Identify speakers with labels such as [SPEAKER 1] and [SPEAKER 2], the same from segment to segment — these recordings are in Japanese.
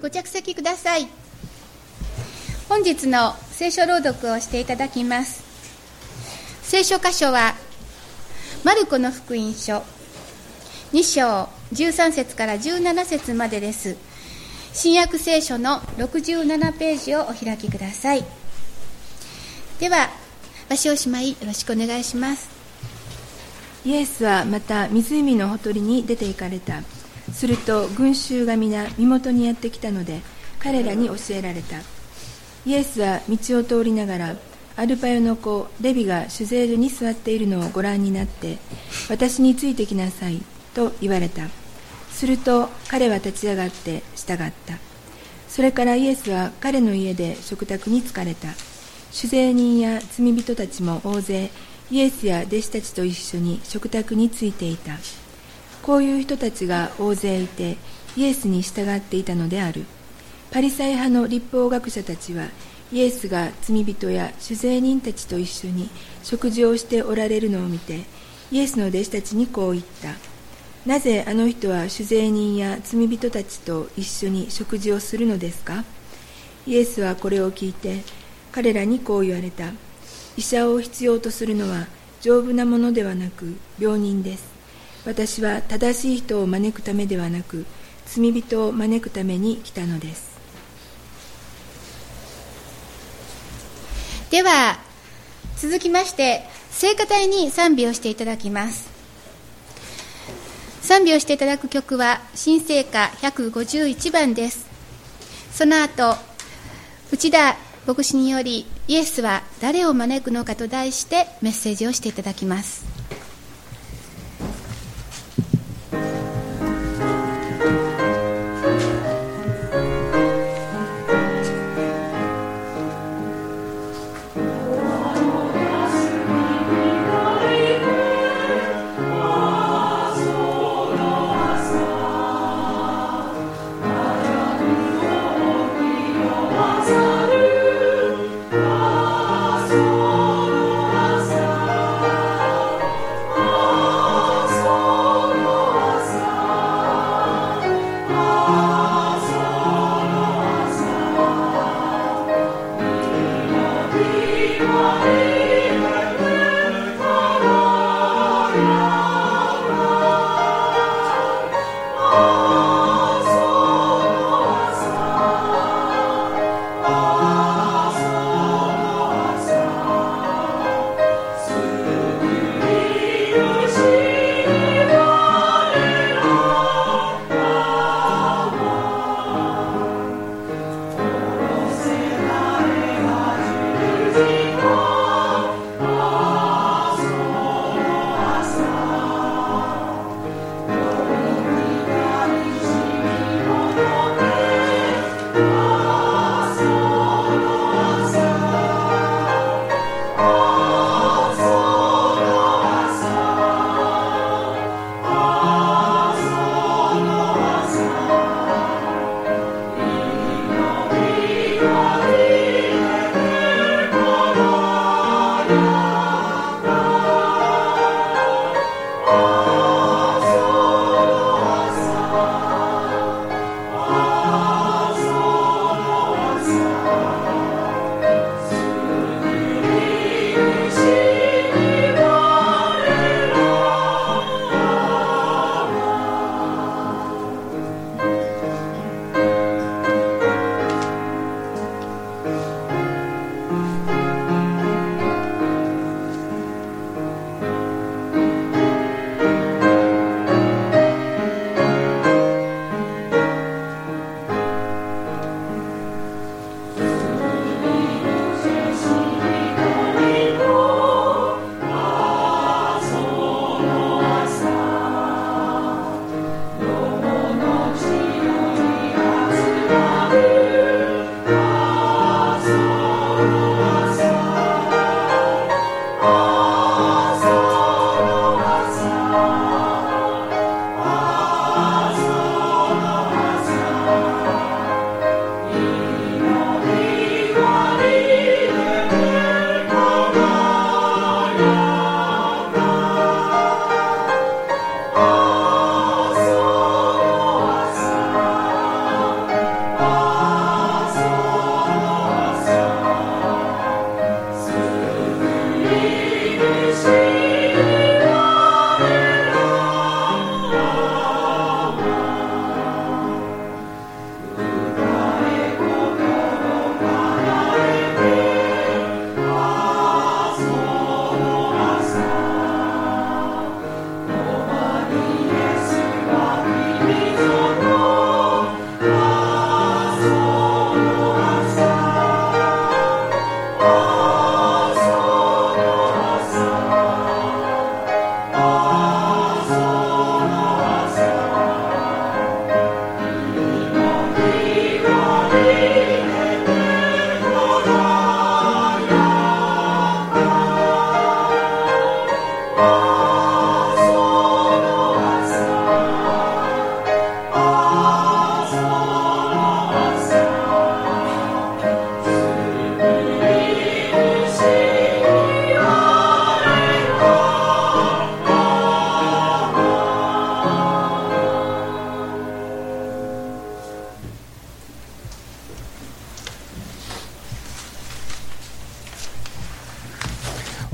[SPEAKER 1] ご着席ください。本日の聖書朗読をしていただきます。聖書箇所はマルコの福音書。2章13節から17節までです。新約聖書の67ページをお開きください。では場所おしまいよろしくお願いします。
[SPEAKER 2] イエスはまた湖のほとりに出て行かれた。すると群衆が皆身元にやってきたので彼らに教えられた。イエスは道を通りながらアルパヨの子レビが酒税所に座っているのをご覧になって私についてきなさいと言われた。すると彼は立ち上がって従った。それからイエスは彼の家で食卓に疲れた。酒税人や罪人たちも大勢イエスや弟子たちと一緒に食卓についていた。こういう人たちが大勢いてイエスに従っていたのである。パリサイ派の立法学者たちはイエスが罪人や酒税人たちと一緒に食事をしておられるのを見てイエスの弟子たちにこう言った。なぜあの人は酒税人や罪人たちと一緒に食事をするのですか？イエスはこれを聞いて彼らにこう言われた。医者を必要とするのは丈夫なものではなく病人です。私は正しい人を招くためではなく罪人を招くために来たのです。
[SPEAKER 1] では続きまして聖歌隊に賛美をしていただきます。賛美をしていただく曲は新聖歌151番です。その後内田牧師によりイエスは誰を招くのかと題してメッセージをしていただきます。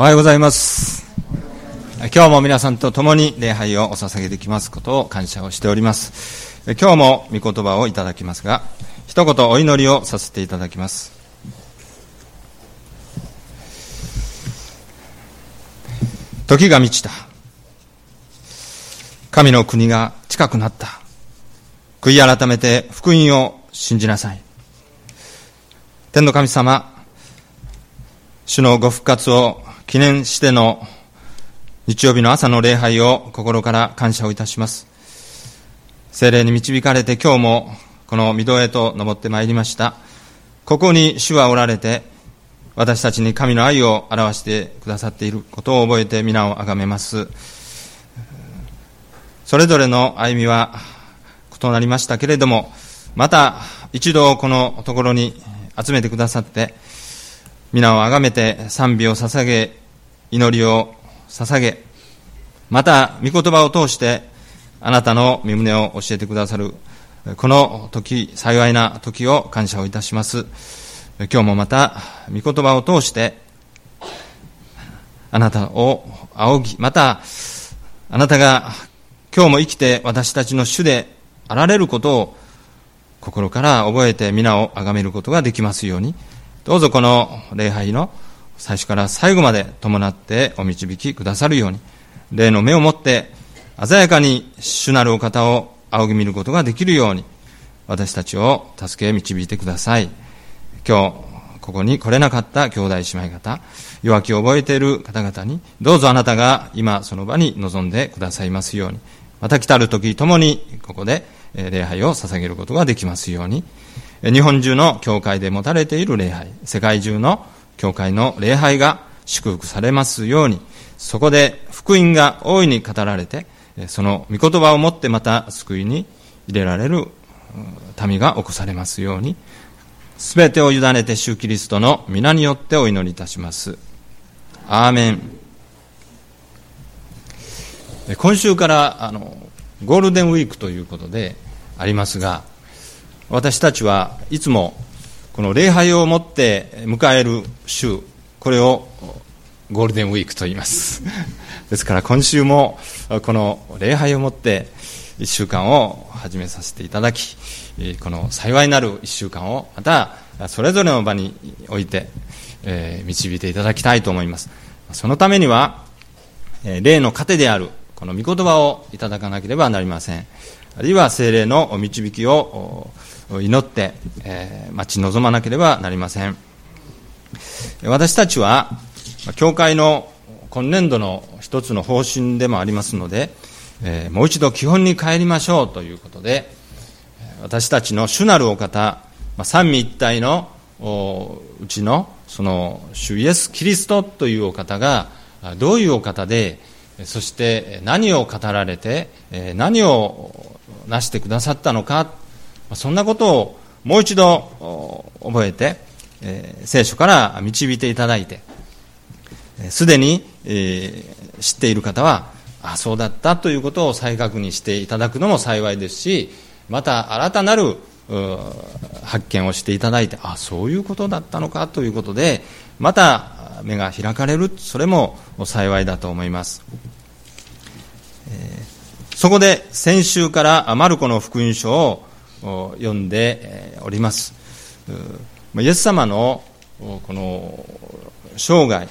[SPEAKER 3] おはようございます。今日も皆さんと共に礼拝をお捧げできますことを感謝をしております。今日も御言葉をいただきますが、一言お祈りをさせていただきます。時が満ちた。神の国が近くなった。悔い改めて福音を信じなさい。天の神様、主のご復活を記念しての日曜日の朝の礼拝を心から感謝をいたします。精霊に導かれて今日もこの御堂へと登ってまいりました。ここに主はおられて、私たちに神の愛を表してくださっていることを覚えて皆をあがめます。それぞれの歩みは異なりましたけれども、また一度このところに集めてくださって、皆をあがめて賛美を捧げ、祈りを捧げ、また、御言葉を通して、あなたの身胸を教えてくださる、この時、幸いな時を感謝をいたします。今日もまた、御言葉を通して、あなたを仰ぎ、また、あなたが今日も生きて私たちの主であられることを心から覚えて皆を崇めることができますように、どうぞこの礼拝の最初から最後まで伴ってお導きくださるように、霊の目を持って鮮やかに主なるお方を仰ぎ見ることができるように、私たちを助け導いてください。今日、ここに来れなかった兄弟姉妹方、弱気を覚えている方々に、どうぞあなたが今その場に臨んでくださいますように、また来たる時ともにここで礼拝を捧げることができますように、日本中の教会で持たれている礼拝、世界中の教会の礼拝が祝福されますように、そこで福音が大いに語られて、その御言葉をもってまた救いに入れられる民が起こされますように、すべてを委ねて主キリストの皆によってお祈りいたします。アーメン。今週からあのゴールデンウィークということでありますが、私たちはいつもこの礼拝をもって迎える週、これをゴールデンウィークと言います。ですから今週もこの礼拝をもって1週間を始めさせていただき、この幸いなる1週間をまたそれぞれの場において、導いていただきたいと思います。そのためには、例の糧であるこの御言葉をいただかなければなりません。あるいは精霊の導きを祈って、え、待ち望まなければなりません。私たちは、教会の今年度の一つの方針でもありますので、え、もう一度基本に帰りましょうということで、私たちの主なるお方、三位一体のうちのその主イエス・キリストというお方がどういうお方で、そして何を語られて、何をなしてくださったのか、そんなことをもう一度覚えて、え、聖書から導いていただいて、すでに、え、知っている方は、あ、そうだったということを再確認していただくのも幸いですし、また新たなる発見をしていただいて、あ、そういうことだったのかということで、また目が開かれる、それも幸いだと思います。えーそこで先週からマルコの福音書を読んでおります。イエス様のこの生涯、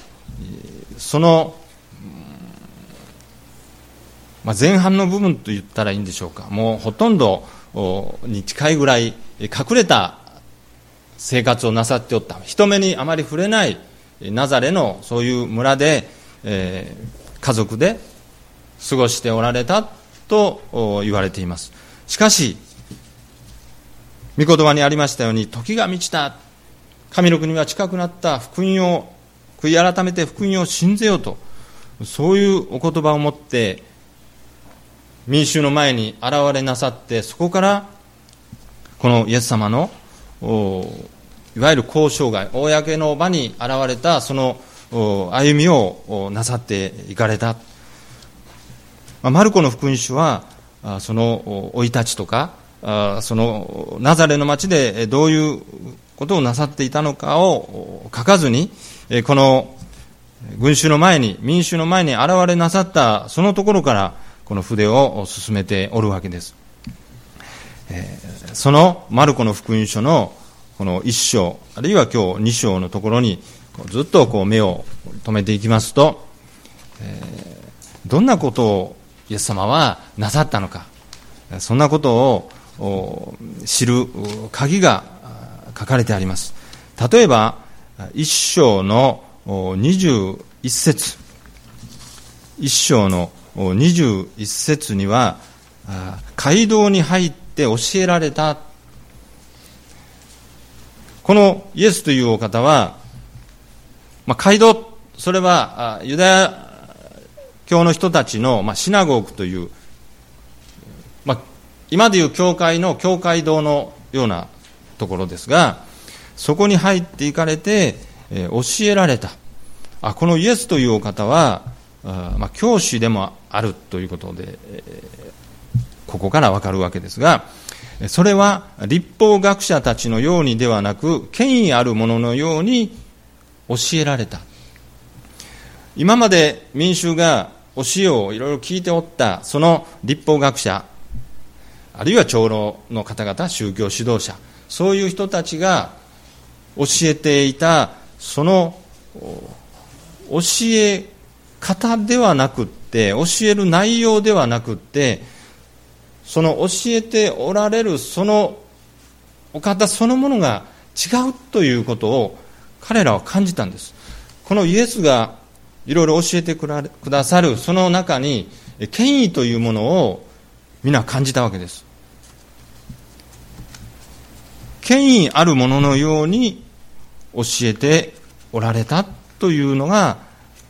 [SPEAKER 3] その前半の部分と言ったらいいんでしょうか、もうほとんどに近いぐらい隠れた生活をなさっておった、人目にあまり触れないナザレのそういう村で、家族で過ごしておられた。と言われています。しかし、御言葉にありましたように、時が満ちた、神の国は近くなった、福音を、悔い改めて福音を信ぜようと、そういうお言葉を持って、民衆の前に現れなさって、そこから、このイエス様の、いわゆる交渉外、公の場に現れた、その歩みをなさっていかれた。マルコの福音書は、その生い立ちとか、そのナザレの町でどういうことをなさっていたのかを書かずに、この群衆の前に、民衆の前に現れなさったそのところから、この筆を進めておるわけです。そのマルコの福音書のこの一章、あるいは今日二章のところに、ずっとこう目を止めていきますと、どんなことをイエス様はなさったのか、そんなことを知る鍵が書かれてあります。例えば、一章の21節一章の21節には、街道に入って教えられた。このイエスというお方は、ま、街道、それはユダヤ教の人たちの、まあ、シナゴークという、まあ、今でいう教会の教会堂のようなところですが、そこに入っていかれて、えー、教えられた。あ、このイエスというお方は、あまあ、教師でもあるということで、えー、ここからわかるわけですが、それは立法学者たちのようにではなく、権威あるもののように教えられた。今まで民衆が教えをいろいろ聞いておった、その立法学者、あるいは長老の方々、宗教指導者、そういう人たちが教えていた、その教え方ではなくって、教える内容ではなくって、その教えておられるそのお方そのものが違うということを彼らは感じたんです。このイエスがいろいろ教えてくださるその中に権威というものを皆感じたわけです。権威あるもののように教えておられたというのが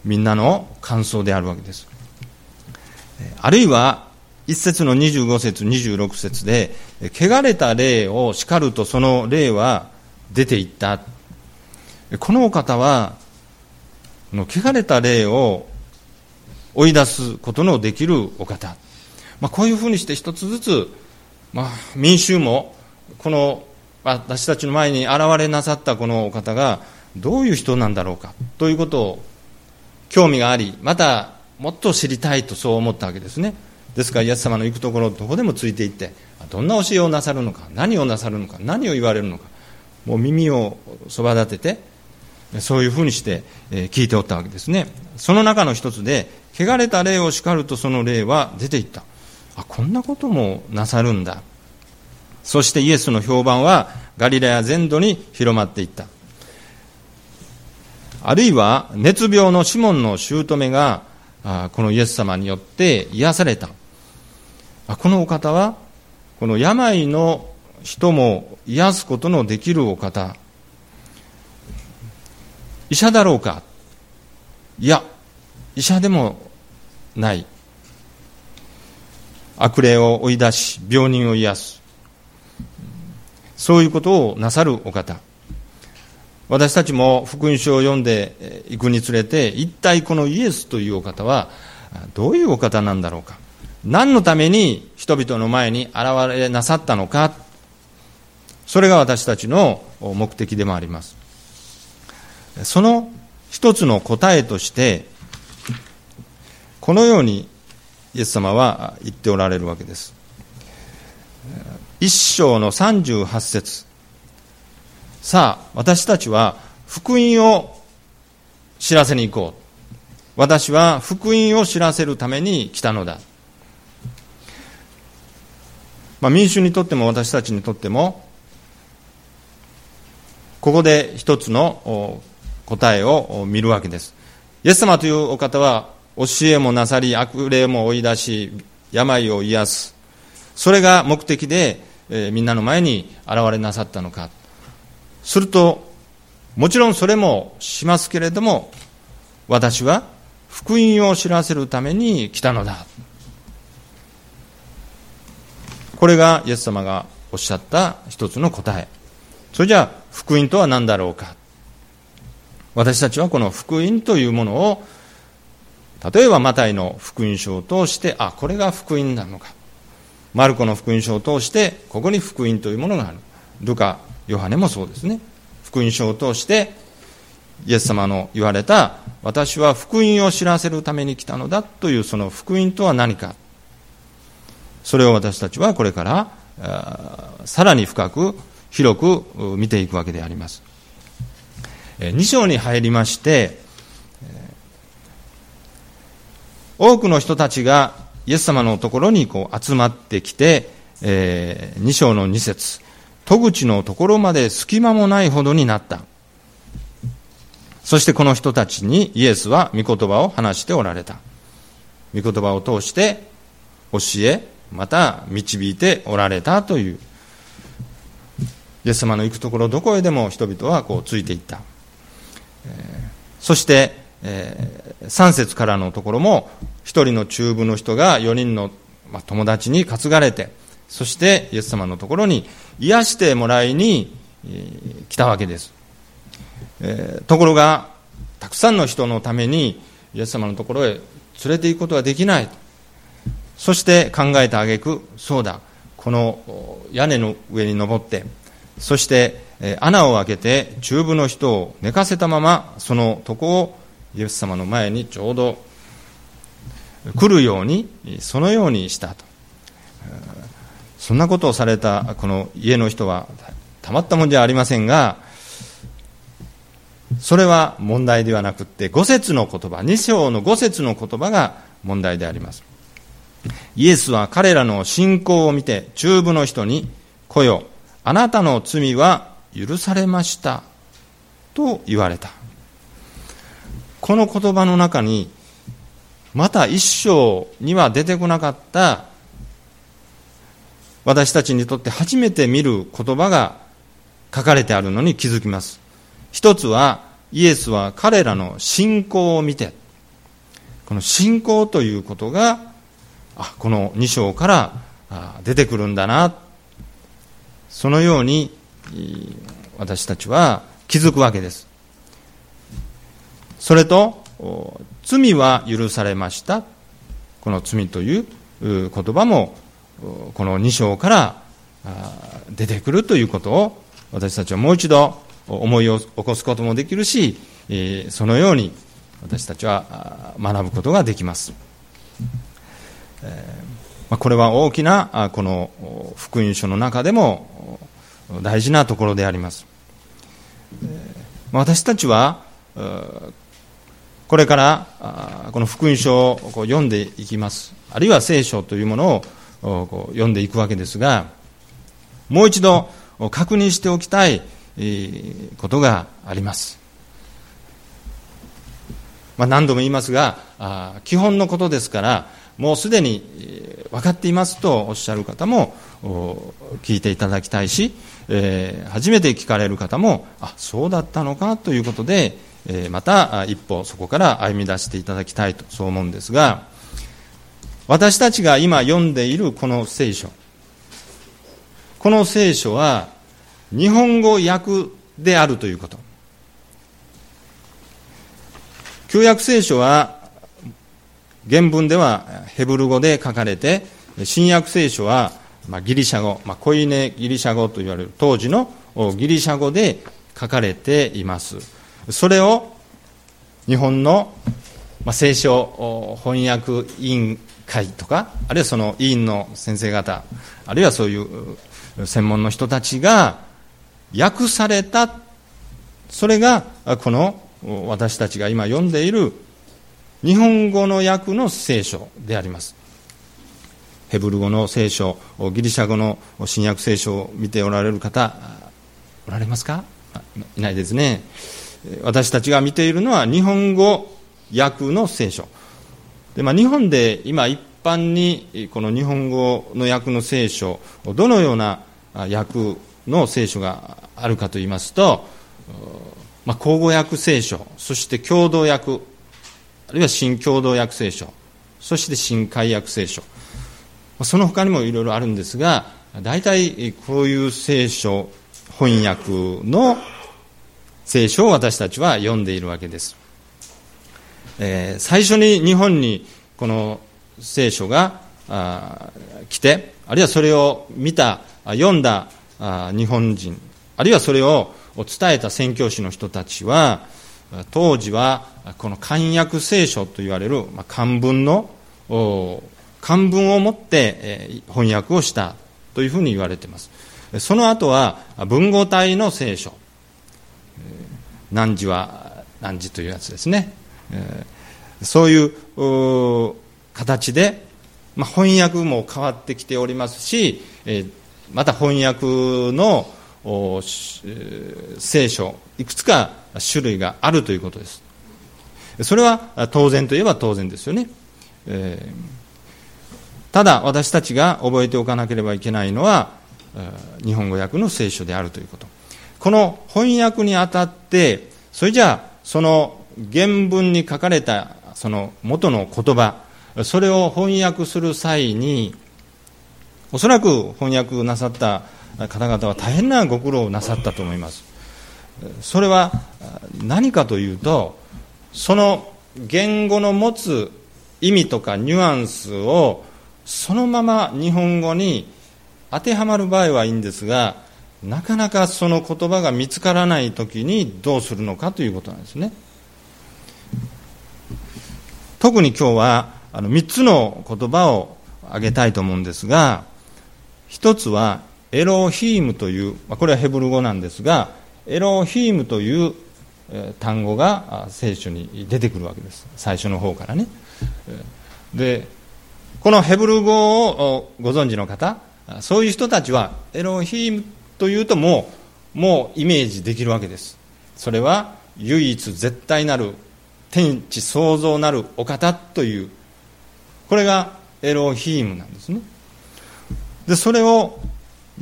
[SPEAKER 3] みんなの感想であるわけです。あるいは一節の25節26節で汚れた霊を叱るとその霊は出ていった。このお方はの汚れた霊を追い出すことのできるお方、まあ、こういうふうにして一つずつ、まあ、民衆もこの私たちの前に現れなさったこのお方がどういう人なんだろうかということを興味がありまたもっと知りたいとそう思ったわけですね。ですからイエス様の行くところどこでもついていってどんな教えをなさるのか何をなさるのか何を言われるのかもう耳をそば立ててそういうふうにして、聞いておったわけですね。その中の一つで、汚れた霊を叱るとその霊は出ていった。あ、こんなこともなさるんだ。そしてイエスの評判はガリラヤ全土に広まっていった。あるいは熱病のシモンの姑がこのイエス様によって癒された。このお方はこの病の人も癒すことのできるお方医者だろうか？いや、医者でもない。悪霊を追い出し、病人を癒す。そういうことをなさるお方。私たちも福音書を読んでいくにつれて、一体このイエスというお方は、どういうお方なんだろうか？何のために人々の前に現れなさったのか？それが私たちの目的でもあります。その一つの答えとして、このようにイエス様は言っておられるわけです。一章の38節さあ、私たちは福音を知らせに行こう。私は福音を知らせるために来たのだ。まあ、民衆にとっても私たちにとっても、ここで一つの答えを見るわけです。イエス様というお方は教えもなさり悪霊も追い出し病を癒す。それが目的で、えー、みんなの前に現れなさったのか。するともちろんそれもしますけれども私は福音を知らせるために来たのだ。これがイエス様がおっしゃった一つの答え。それじゃあ福音とは何だろうか。私たちはこの福音というものを例えばマタイの福音書を通してあこれが福音なのか。マルコの福音書を通してここに福音というものがある。ルカヨハネもそうですね。福音書を通してイエス様の言われた私は福音を知らせるために来たのだというその福音とは何か。それを私たちはこれからさらに深く広く見ていくわけであります。2章に入りまして多くの人たちがイエス様のところにこう集まってきて、え、2章の2節戸口のところまで隙間もないほどになった。そしてこの人たちにイエスは御言葉を話しておられた。御言葉を通して教えまた導いておられたという。イエス様の行くところどこへでも人々はこうついていった、そして、えー、3節からのところも1人の中部の人が4人の、まあ、友達に担がれてそしてイエス様のところに癒してもらいに、えー、来たわけです、えー、ところがたくさんの人のためにイエス様のところへ連れて行くことはできない。そして考えた挙句そうだこの屋根の上に登ってそして穴を開けて中部の人を寝かせたままその床をイエス様の前にちょうど来るようにそのようにしたと。そんなことをされたこの家の人はたまったもんじゃありませんがそれは問題ではなくて五節の言葉2章の五節の言葉が問題であります。イエスは彼らの信仰を見て中部の人に来よ。あなたの罪は許されました。と言われた。この言葉の中にまた一章には出てこなかった私たちにとって初めて見る言葉が書かれてあるのに気づきます。一つはイエスは彼らの信仰を見てこの信仰ということがあこの2章から出てくるんだな。そのように私たちは気づくわけですそれと罪は許されましたこの罪という言葉もこの2章から出てくるということを私たちはもう一度思いを起こすこともできるしそのように私たちは学ぶことができます。これは大きなこの福音書の中でも大事なところであります。私たちはこれからこの福音書を読んでいきます。あるいは聖書というものを読んでいくわけですがもう一度確認しておきたいことがあります。まあ、何度も言いますが基本のことですからもうすでに分かっていますとおっしゃる方も聞いていただきたいし、えー、初めて聞かれる方もあそうだったのかということで、えー、また一歩そこから歩み出していただきたいとそう思うんですが私たちが今読んでいるこの聖書この聖書は日本語訳であるということ。旧約聖書は原文ではヘブル語で書かれて、新約聖書は、ギリシャ語、まあ、コイネギリシャ語と言われる当時のギリシャ語で書かれています。それを日本の、聖書翻訳委員会とか、あるいはその委員の先生方、あるいはそういう専門の人たちが訳された、それがこの私たちが今読んでいる日本語の訳の聖書であります。ヘブル語の聖書ギリシャ語の新約聖書を見ておられる方おられますか？いないですね。私たちが見ているのは日本語訳の聖書。で、まあ、日本で今一般にこの日本語の訳の聖書どのような訳の聖書があるかといいますと、まあ、口語訳聖書そして共同訳るいは新共同訳聖書そして新海訳聖書。その他にもいろいろあるんですが大体こういう聖書翻訳の聖書を私たちは読んでいるわけです、えー、最初に日本にこの聖書が来てあるいはそれを見た読んだ日本人あるいはそれを伝えた宣教師の人たちは当時はこの漢訳聖書と言われる漢文の漢文をもって翻訳をしたというふうに言われています。その後は文語体の聖書。汝は汝というやつですね。そういう形で、翻訳も変わってきておりますしまた翻訳の聖書いくつか種類があるということです。それは当然といえば当然ですよね、えー、ただ私たちが覚えておかなければいけないのは日本語訳の聖書であるということ。この翻訳にあたってそれじゃあその原文に書かれたその元の言葉それを翻訳する際におそらく翻訳なさった方々は大変なご苦労をなさったと思います。それは何かというとその言語の持つ意味とかニュアンスをそのまま日本語に当てはまる場合はいいんですがなかなかその言葉が見つからない時にどうするのかということなんですね。特に今日はあの3つの言葉を挙げたいと思うんですが一つはエロヒームというまあこれはヘブル語なんですがエロヒームという単語が聖書に出てくるわけです。最初の方からね。でこのヘブル語をご存知の方そういう人たちはエロヒームというともうもうイメージできるわけです。それは唯一絶対なる天地創造なるお方というこれがエロヒームなんですね。でそれを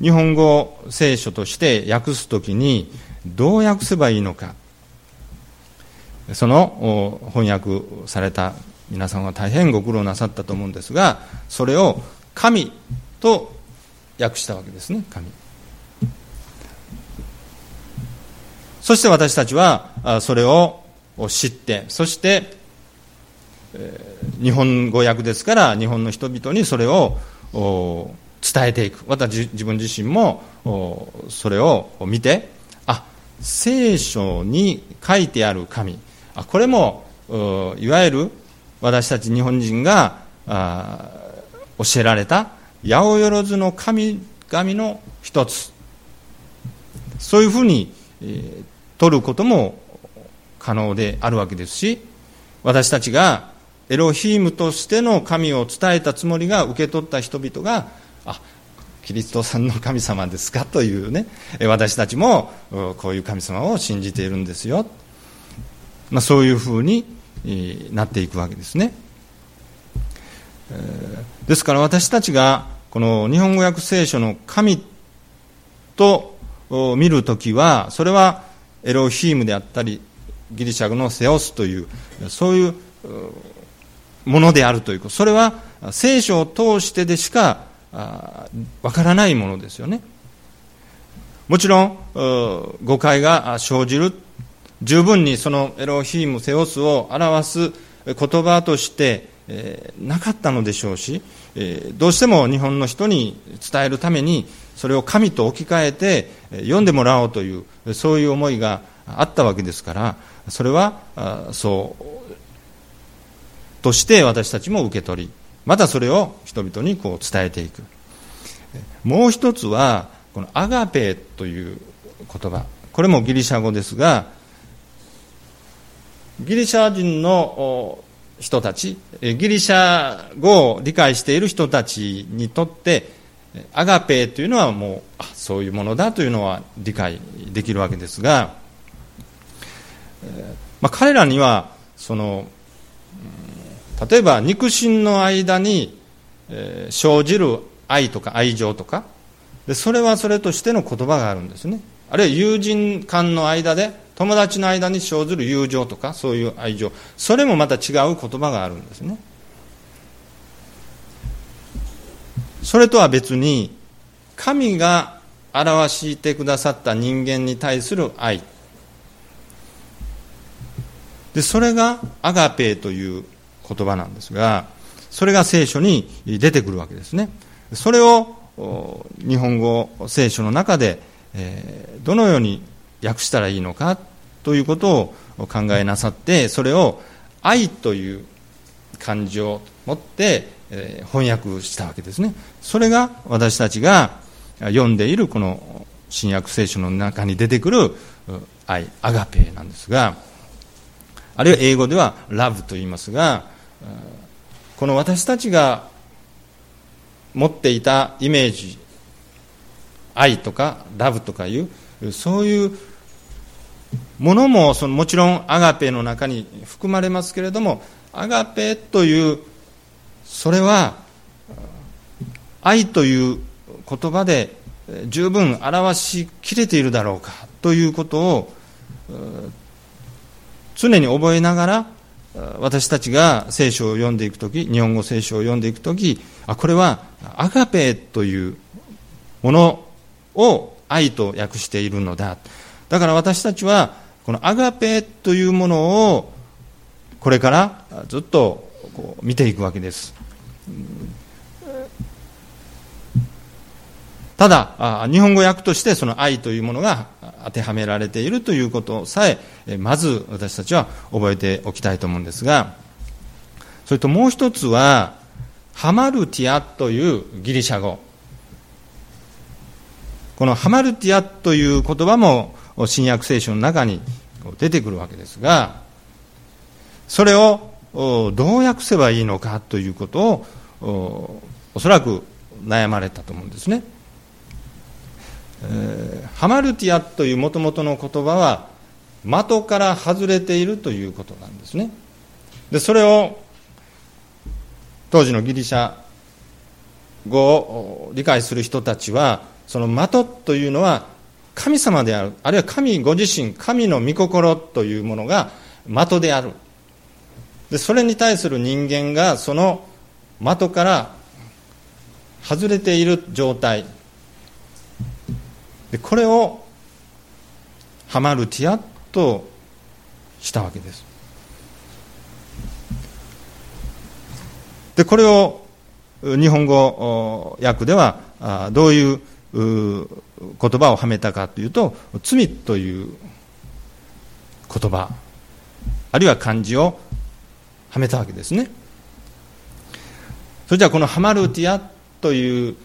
[SPEAKER 3] 日本語聖書として訳すときにどう訳せばいいのかその翻訳された皆さんは大変ご苦労なさったと思うんですがそれを神と訳したわけですね神。そして私たちはそれを知ってそして日本語訳ですから日本の人々にそれを伝えていく。私自分自身もそれを見てあ聖書に書いてある神。あこれもいわゆる私たち日本人が教えられた八百万の神々の一つ。そういうふうに、え、取ることも可能であるわけですし私たちがエロヒームとしての神を伝えたつもりが受け取った人々があキリストさんの神様ですかというね私たちもこういう神様を信じているんですよ。まあ、そういうふうになっていくわけですね。ですから私たちがこの日本語訳聖書の神と見るときはそれはエロヒームであったりギリシャ語のセオスというそういうものであるということそれは聖書を通してでしかわからないものですよねもちろん誤解が生じる十分にそのエロヒーム、セオスを表す言葉として、えー、なかったのでしょうし、えー、どうしても日本の人に伝えるためにそれを神と置き換えて読んでもらおうというそういう思いがあったわけですからそれはそうとして私たちも受け取りまたそれを人々にこう伝えていく。もう一つはこのアガペという言葉。これもギリシャ語ですがギリシャ人の人たち、ギリシャ語を理解している人たちにとって、アガペというのはもう、そういうものだというのは理解できるわけですが、まあ、彼らには、その、例えば肉親の間に生じる愛とか愛情とか、でそれはそれとしての言葉があるんですね。あるいは友人間の間で友達の間に生ずる友情とかそういう愛情。それもまた違う言葉があるんですね。それとは別に神が表してくださった人間に対する愛。でそれがアガペーという言葉なんですがそれが聖書に出てくるわけですね。それを日本語聖書の中で、どのように訳したらいいのかということを考えなさってそれを愛という漢字を持って、翻訳したわけですね。それが私たちが読んでいるこの新約聖書の中に出てくる愛アガペなんですがあるいは英語ではラブと言いますがこの私たちが持っていたイメージ愛とかラブとかいうそういうものもそのもちろんアガペの中に含まれますけれどもアガペというそれは愛という言葉で十分表しきれているだろうかということを常に覚えながら私たちが聖書を読んでいくとき日本語聖書を読んでいくときあこれはアガペというものを愛と訳しているのだ。だから私たちはこのアガペというものをこれからずっとこう見ていくわけです。ただ日本語訳としてその愛というものが当てはめられているということさえまず私たちは覚えておきたいと思うんですがそれともう一つはハマルティアというギリシャ語。このハマルティアという言葉も新約聖書の中に出てくるわけですがそれをどう訳せばいいのかということをおそらく悩まれたと思うんですね。えー、ハマルティアというもともとの言葉は的から外れているということなんですね。でそれを当時のギリシャ語を理解する人たちはその的というのは神様である。あるいは神ご自身神の御心というものが的である。でそれに対する人間がその的から外れている状態。でこれをハマルティアとしたわけです。でこれを日本語訳ではどういう言葉をはめたかというと罪という言葉あるいは漢字をはめたわけですね。それじゃあこのハマルティアという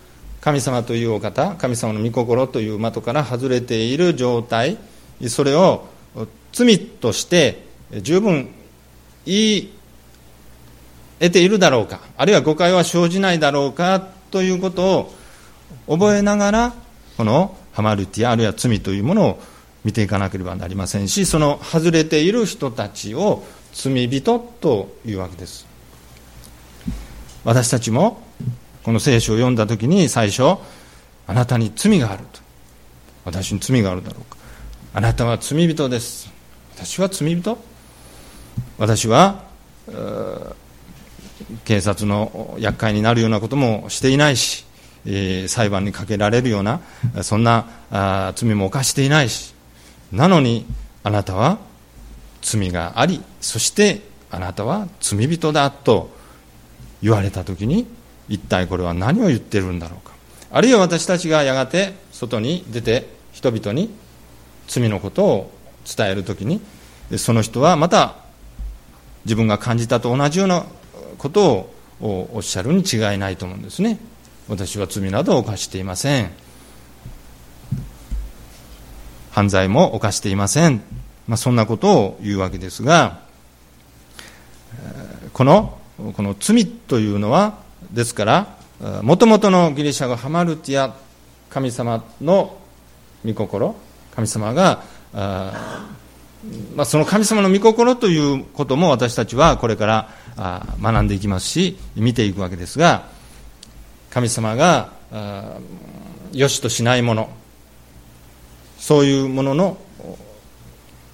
[SPEAKER 3] 神様というお方神様の御心という的から外れている状態それを罪として十分言い得ているだろうかあるいは誤解は生じないだろうかということを覚えながらこのハマルティアあるいは罪というものを見ていかなければなりませんしその外れている人たちを罪人というわけです。私たちもこの聖書を読んだ時に最初あなたに罪があると。私に罪があるだろうか。あなたは罪人です。私は罪人。私は警察の厄介になるようなこともしていないしえー、裁判にかけられるようなそんなあ罪も犯していないしなのにあなたは罪がありそしてあなたは罪人だと言われた時に一体これは何を言ってるんだろうか。あるいは私たちがやがて外に出て人々に罪のことを伝える時にその人はまた自分が感じたと同じようなことをおっしゃるに違いないと思うんですね。私は罪などを犯していません。犯罪も犯していません、まあ、そんなことを言うわけですがこのこの罪というのはですからもともとのギリシャ語ハマルティア神様の御心神様が、まあ、その神様の御心ということも私たちはこれから学んでいきますし見ていくわけですが神様が良しとしないもの。そういうものの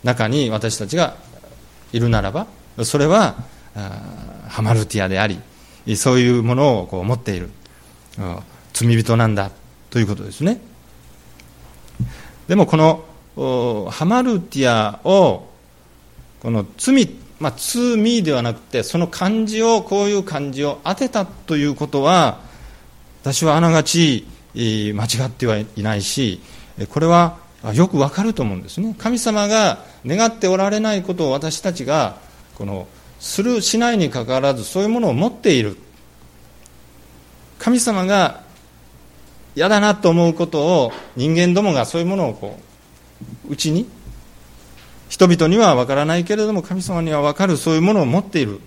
[SPEAKER 3] 中に私たちがいるならばそれはハマルティアでありそういうものをこう持っている。罪人なんだ。ということですね。でもこのハマルティアをこの罪まあ罪ではなくてその漢字をこういう漢字を当てたということは私はあながち間違ってはいないしこれはよくわかると思うんですね。神様が願っておられないことを私たちがこのするしないにかかわらずそういうものを持っている。神様が嫌だなと思うことを人間どもがそういうものをこううちに人々には分からないけれども神様には分かるそういうものを持っている。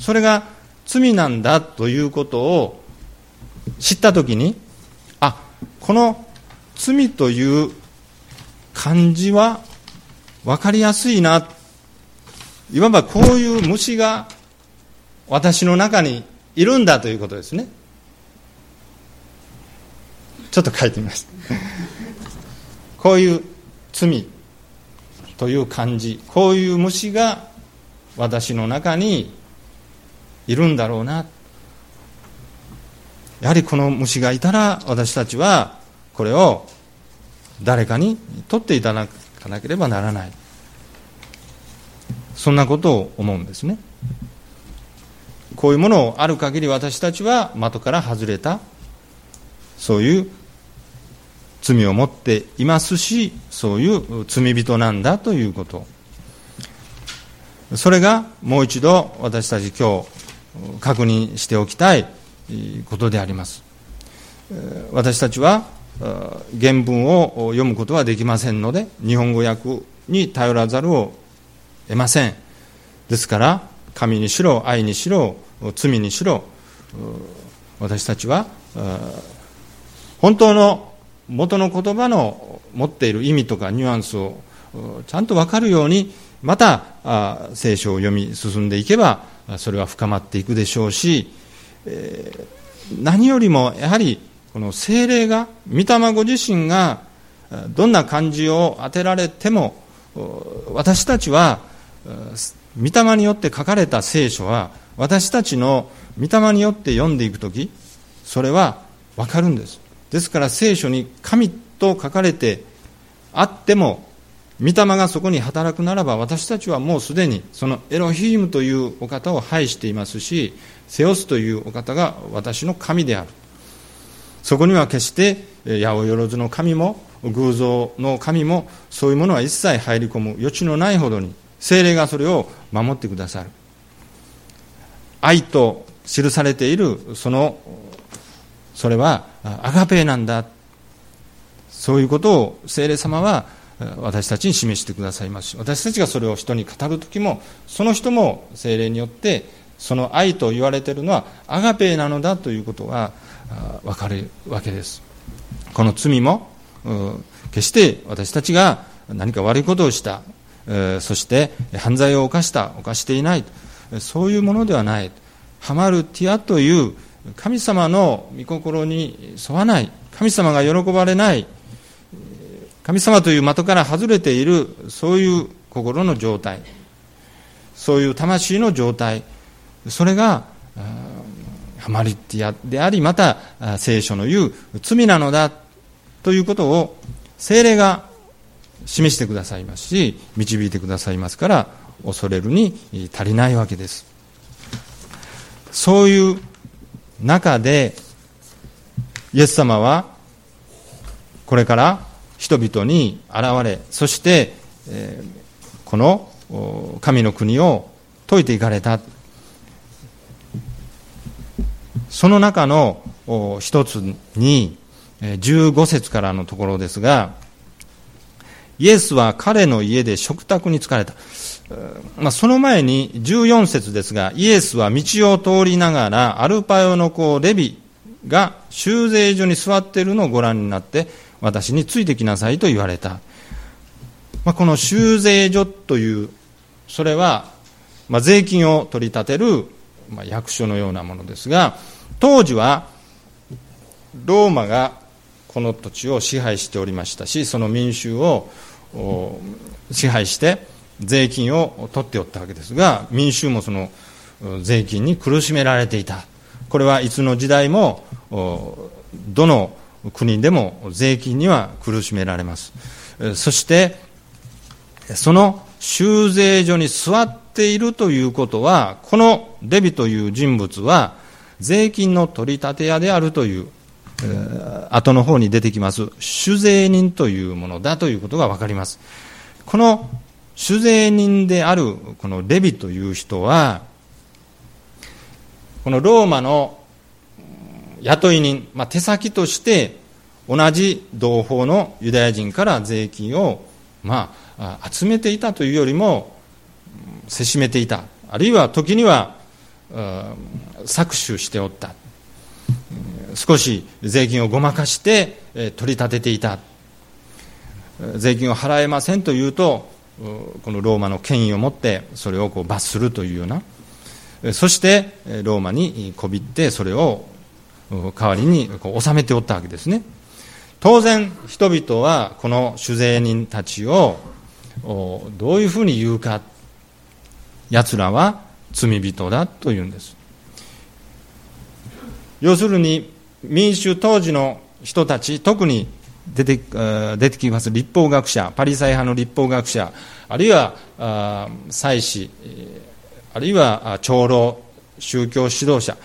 [SPEAKER 3] それが罪なんだということを知った時にあこの罪という漢字は分かりやすいないわばこういう虫が私の中にいるんだということですね。ちょっと書いてみましたこういう罪という漢字こういう虫が私の中にいるんだろうな。やはりこの虫がいたら私たちはこれを誰かに取っていただかなければならない。そんなことを思うんですね。こういうものをある限り私たちは的から外れたそういう罪を持っていますしそういう罪人なんだということ。それがもう一度私たち今日確認しておきたい。ことであります。私たちは原文を読むことはできませんので日本語訳に頼らざるを得ません。ですから神にしろ愛にしろ罪にしろ私たちは本当の元の言葉の持っている意味とかニュアンスをちゃんと分かるようにまた聖書を読み進んでいけばそれは深まっていくでしょうしえ何よりもやはりこの精霊が御霊ご自身がどんな漢字を当てられても私たちは御霊によって書かれた聖書は私たちの御霊によって読んでいく時それは分かるんです。ですから聖書に神と書かれてあっても御霊がそこに働くならば私たちはもうすでにそのエロヒームというお方を拝していますしセオスというお方が私の神である。そこには決して八百万の神も偶像の神もそういうものは一切入り込む余地のないほどに精霊がそれを守ってくださる。愛と記されているそのそれはアガペーなんだ。そういうことを精霊様は私たちに示してくださいます。し私たちがそれを人に語る時もその人も精霊によってその愛と言われているのはアガペーなのだということが分かるわけです。この罪も決して私たちが何か悪いことをしたそして犯罪を犯した犯していないそういうものではない。ハマルティアという神様の御心に沿わない神様が喜ばれない神様という的から外れているそういう心の状態。そういう魂の状態。それがハマリティアでありまた聖書の言う罪なのだということを精霊が示してくださいますし導いてくださいますから恐れるに足りないわけです。そういう中でイエス様はこれから人々に現れそして、えこの神の国を説いていかれた。その中の一つに15節からのところですがイエスは彼の家で食卓に疲れた、まあ、その前に14節ですがイエスは道を通りながらアルパヨの子レビが修税所に座っているのをご覧になって私についてきなさいと言われた、まあ、この修税所というそれは、まあ、税金を取り立てる、まあ、役所のようなものですが当時はローマがこの土地を支配しておりましたしその民衆を支配して税金を取っておったわけですが民衆もその税金に苦しめられていた。これはいつの時代もどの国でも税金には苦しめられます。そしてその収税所に座っているということはこのデビという人物は税金の取り立て屋であるという後の方に出てきます酒税人というものだということが分かります。この酒税人であるこのレビという人はこのローマの雇い人、まあ、手先として同じ同胞のユダヤ人から税金を、まあ、集めていたというよりもせしめていた。あるいは時には搾取しておった。少し税金をごまかして取り立てていた。税金を払えませんというとこのローマの権威を持ってそれをこう罰するというような。そしてローマにこびってそれを代わりにこう収めておったわけですね。当然人々はこの酒税人たちをどういうふうに言うか奴らは罪人だというんです。要するに民主当時の人たち特に出て出てきます立法学者パリサイ派の立法学者あるいは祭司あるいは長老宗教指導者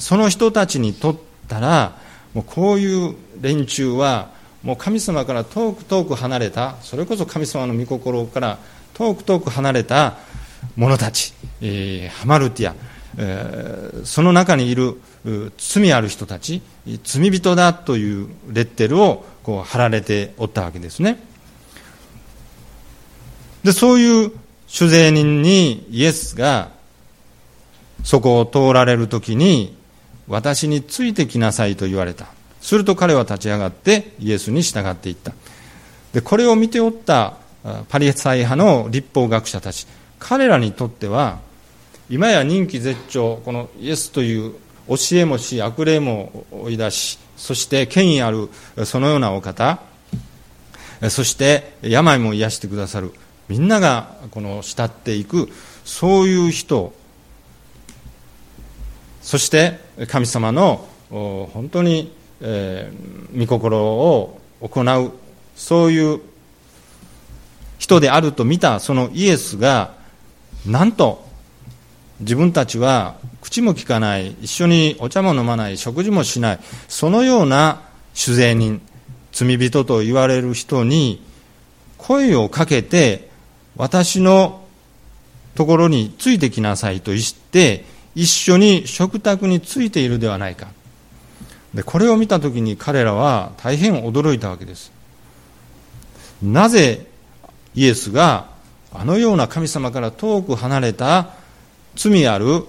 [SPEAKER 3] その人たちにとったらもうこういう連中はもう神様から遠く遠く離れたそれこそ神様の御心から遠く遠く離れた者たち、えー、ハマルティア、えー、その中にいる罪ある人たち罪人だというレッテルをこう貼られておったわけですね。でそういう主税人にイエスがそこを通られる時に私についてきなさいと言われた。すると彼は立ち上がってイエスに従っていった。でこれを見ておったパリサイ派の立法学者たち彼らにとっては今や人気絶頂このイエスという教えもし悪霊も追い出しそして権威あるそのようなお方そして病も癒してくださる。みんながこの慕っていくそういう人そして神様の本当に、えー、御心を行うそういう人であると見たそのイエスがなんと自分たちは口も聞かない一緒にお茶も飲まない食事もしないそのような酒税人罪人と言われる人に声をかけて私のところについてきなさいと言って一緒に食卓についているではないかでこれを見た時に彼らは大変驚いたわけですなぜイエスがあのような神様から遠く離れた罪ある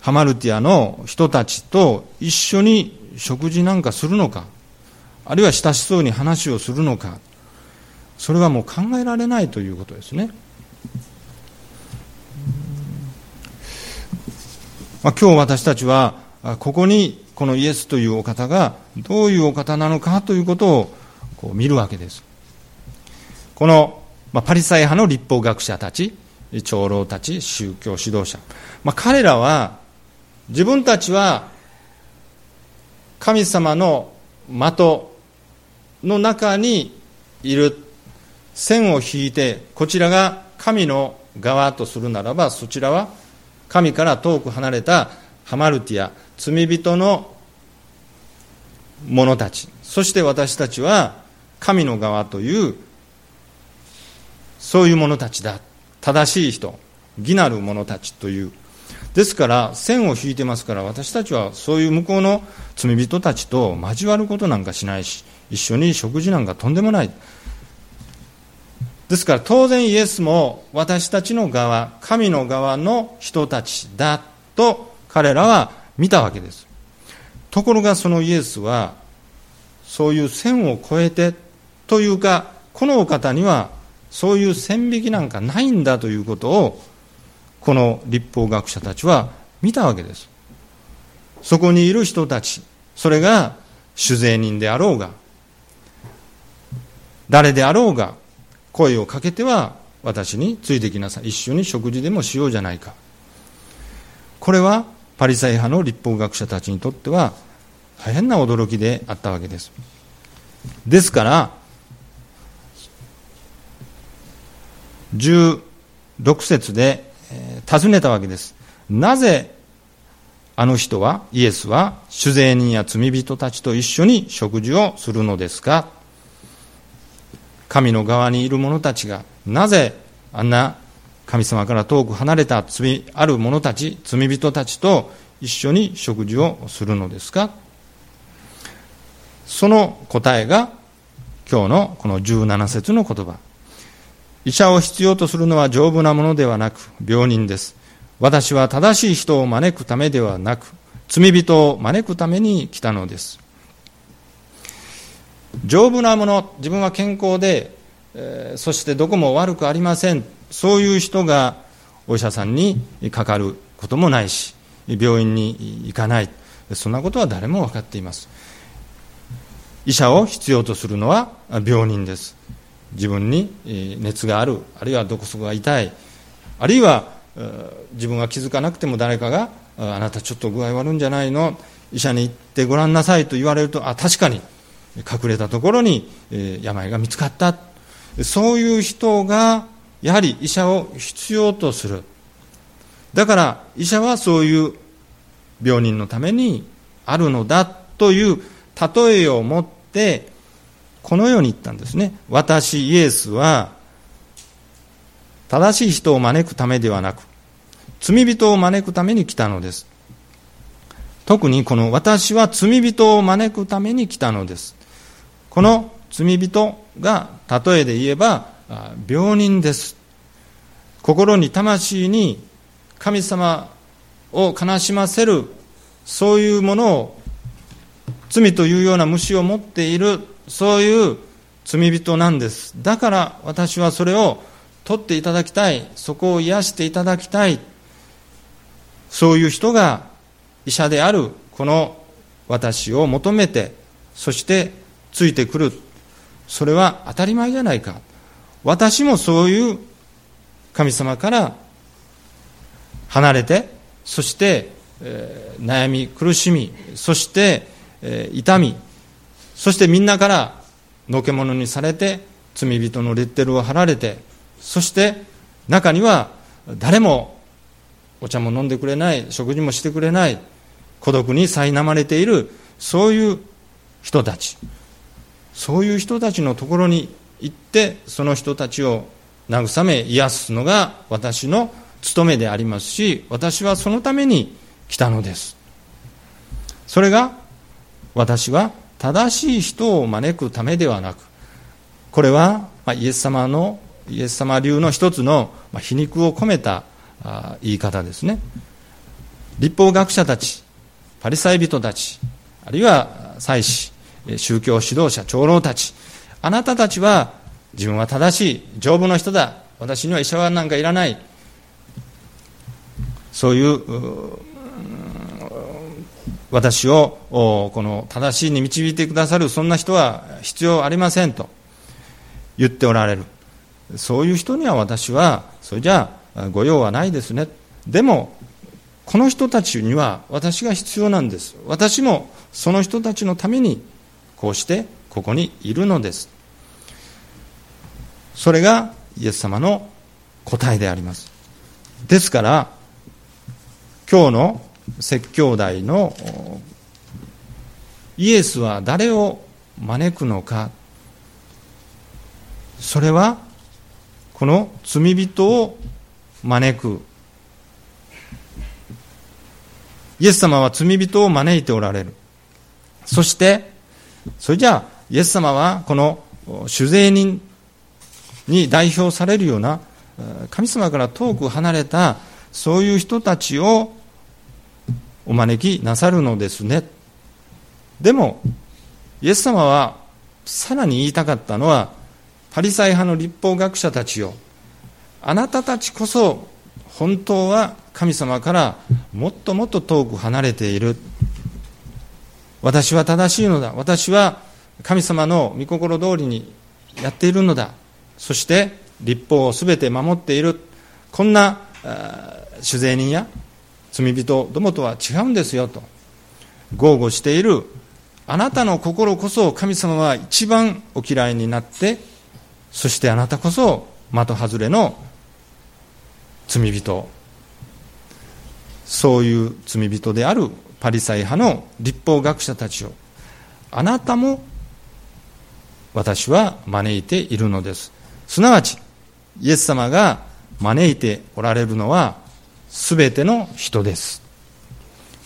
[SPEAKER 3] ハマルティアの人たちと一緒に食事なんかするのかあるいは親しそうに話をするのかそれはもう考えられないということですね。まあ、今日私たちはここにこのイエスというお方がどういうお方なのかということをこう見るわけです。この、ま、パリサイ派の立法学者たち長老たち宗教指導者、まあ、彼らは自分たちは神様の的の中にいる線を引いてこちらが神の側とするならばそちらは神から遠く離れたハマルティア罪人の者たち。そして私たちは神の側というそういう者たちだ。正しい人。義なる者たちという。ですから線を引いてますから私たちはそういう向こうの罪人たちと交わることなんかしないし一緒に食事なんかとんでもない。ですから当然イエスも私たちの側神の側の人たちだと彼らは見たわけです。ところがそのイエスはそういう線を越えてというかこのお方にはそういう線引きなんかないんだということをこの立法学者たちは見たわけです。そこにいる人たちそれが酒税人であろうが誰であろうが声をかけては私についてきなさい。一緒に食事でもしようじゃないか。これはパリサイ派の立法学者たちにとっては大変な驚きであったわけです。ですから16節で尋ねたわけです。なぜあの人はイエスは酒税人や罪人たちと一緒に食事をするのですか？神の側にいる者たちがなぜあんな神様から遠く離れた罪ある者たち罪人たちと一緒に食事をするのですか？その答えが今日のこの17節の言葉。医者を必要とするのは丈夫なものではなく病人です。私は正しい人を招くためではなく罪人を招くために来たのです。丈夫なもの自分は健康で、えー、そしてどこも悪くありません。そういう人がお医者さんにかかることもないし病院に行かない。そんなことは誰も分かっています。医者を必要とするのは病人です。自分に熱があるあるいはどこそこが痛いあるいは自分が気づかなくても誰かがあなたちょっと具合悪いんじゃないの。医者に行ってごらんなさいと言われるとあ確かに隠れたところに病が見つかった。そういう人がやはり医者を必要とする。だから医者はそういう病人のためにあるのだという例えを持ってこのように言ったんですね。私イエスは正しい人を招くためではなく罪人を招くために来たのです。特にこの私は罪人を招くために来たのです。この罪人が例えで言えば病人です。心に魂に神様を悲しませるそういうものを罪というような虫を持っているそういう罪人なんです。だから私はそれを取っていただきたい。そこを癒していただきたい。そういう人が医者であるこの私を求めてそしてついてくる。それは当たり前じゃないか。私もそういう神様から離れてそして、えー、悩み苦しみそして、えー、痛みそしてみんなからのけ者にされて罪人のレッテルを貼られてそして中には誰もお茶も飲んでくれない食事もしてくれない孤独に苛まれているそういう人たち。そういう人たちのところに行ってその人たちを慰め癒すのが私の務めでありますし私はそのために来たのです。それが私は正しい人を招くためではなくこれはイエス様のイエス様流の一つの皮肉を込めた言い方ですね。立法学者たちパリサイ人たちあるいは祭司宗教指導者長老たち。あなたたちは自分は正しい丈夫な人だ。私には医者はなんかいらない。そういう私をこの正しいに導いてくださるそんな人は必要ありませんと。言っておられる。そういう人には私はそれじゃあご用はないですね。でもこの人たちには私が必要なんです。私もその人たちのためにこうしてここにいるのです。それがイエス様の答えであります。ですから今日の説教題のイエスは誰を招くのか。それはこの罪人を招く。イエス様は罪人を招いておられる。そしてそれじゃあイエス様はこの酒税人に代表されるような神様から遠く離れたそういう人たちをお招きなさるのですね。でもイエス様はさらに言いたかったのはパリサイ派の立法学者たちよ。あなたたちこそ本当は神様からもっともっと遠く離れている。私は正しいのだ。私は神様の御心通りにやっているのだ。そして立法をすべて守っている。こんな酒税人や罪人どもとは違うんですよと。豪語しているあなたの心こそ神様は一番お嫌いになってそしてあなたこそ的外れの罪人。そういう罪人であるパリサイ派の立法学者たちをあなたも私は招いているのです。すなわちイエス様が招いておられるのは全ての人です。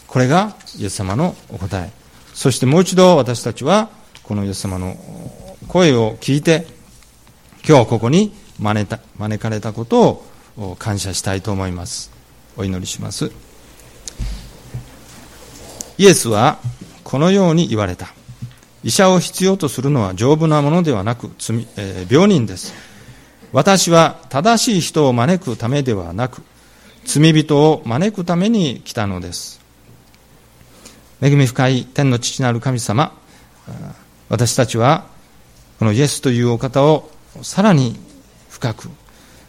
[SPEAKER 3] これがイエス様のお答え。そしてもう一度私たちはこのイエス様の声を聞いて今日ここに招た招かれたことを感謝したいと思います。お祈りします。イエスはこのように言われた。医者を必要とするのは丈夫なものではなく罪、えー、病人です。私は正しい人を招くためではなく罪人を招くために来たのです。恵み深い天の父なる神様私たちはこのイエスというお方をさらに深く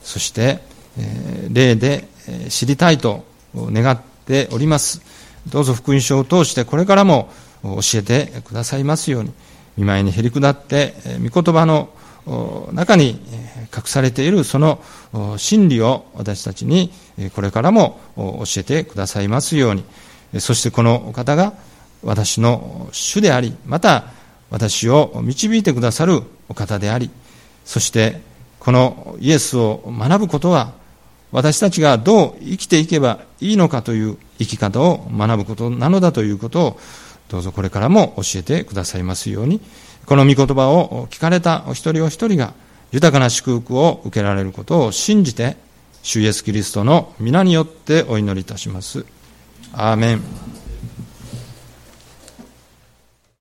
[SPEAKER 3] そしてえ霊で知りたいと願っております。どうぞ福音書を通してこれからも教えてくださいますように見舞いにへり下って御言葉の中に隠されているその真理を私たちにこれからも教えてくださいますようにそしてこのお方が私の主でありまた私を導いてくださるお方でありそしてこのイエスを学ぶことは私たちがどう生きていけばいいのかという生き方を学ぶことなのだということをどうぞこれからも教えてくださいますようにこの御言葉を聞かれたお一人お一人が豊かな祝福を受けられることを信じて主イエスキリストの皆によってお祈りいたします。アーメン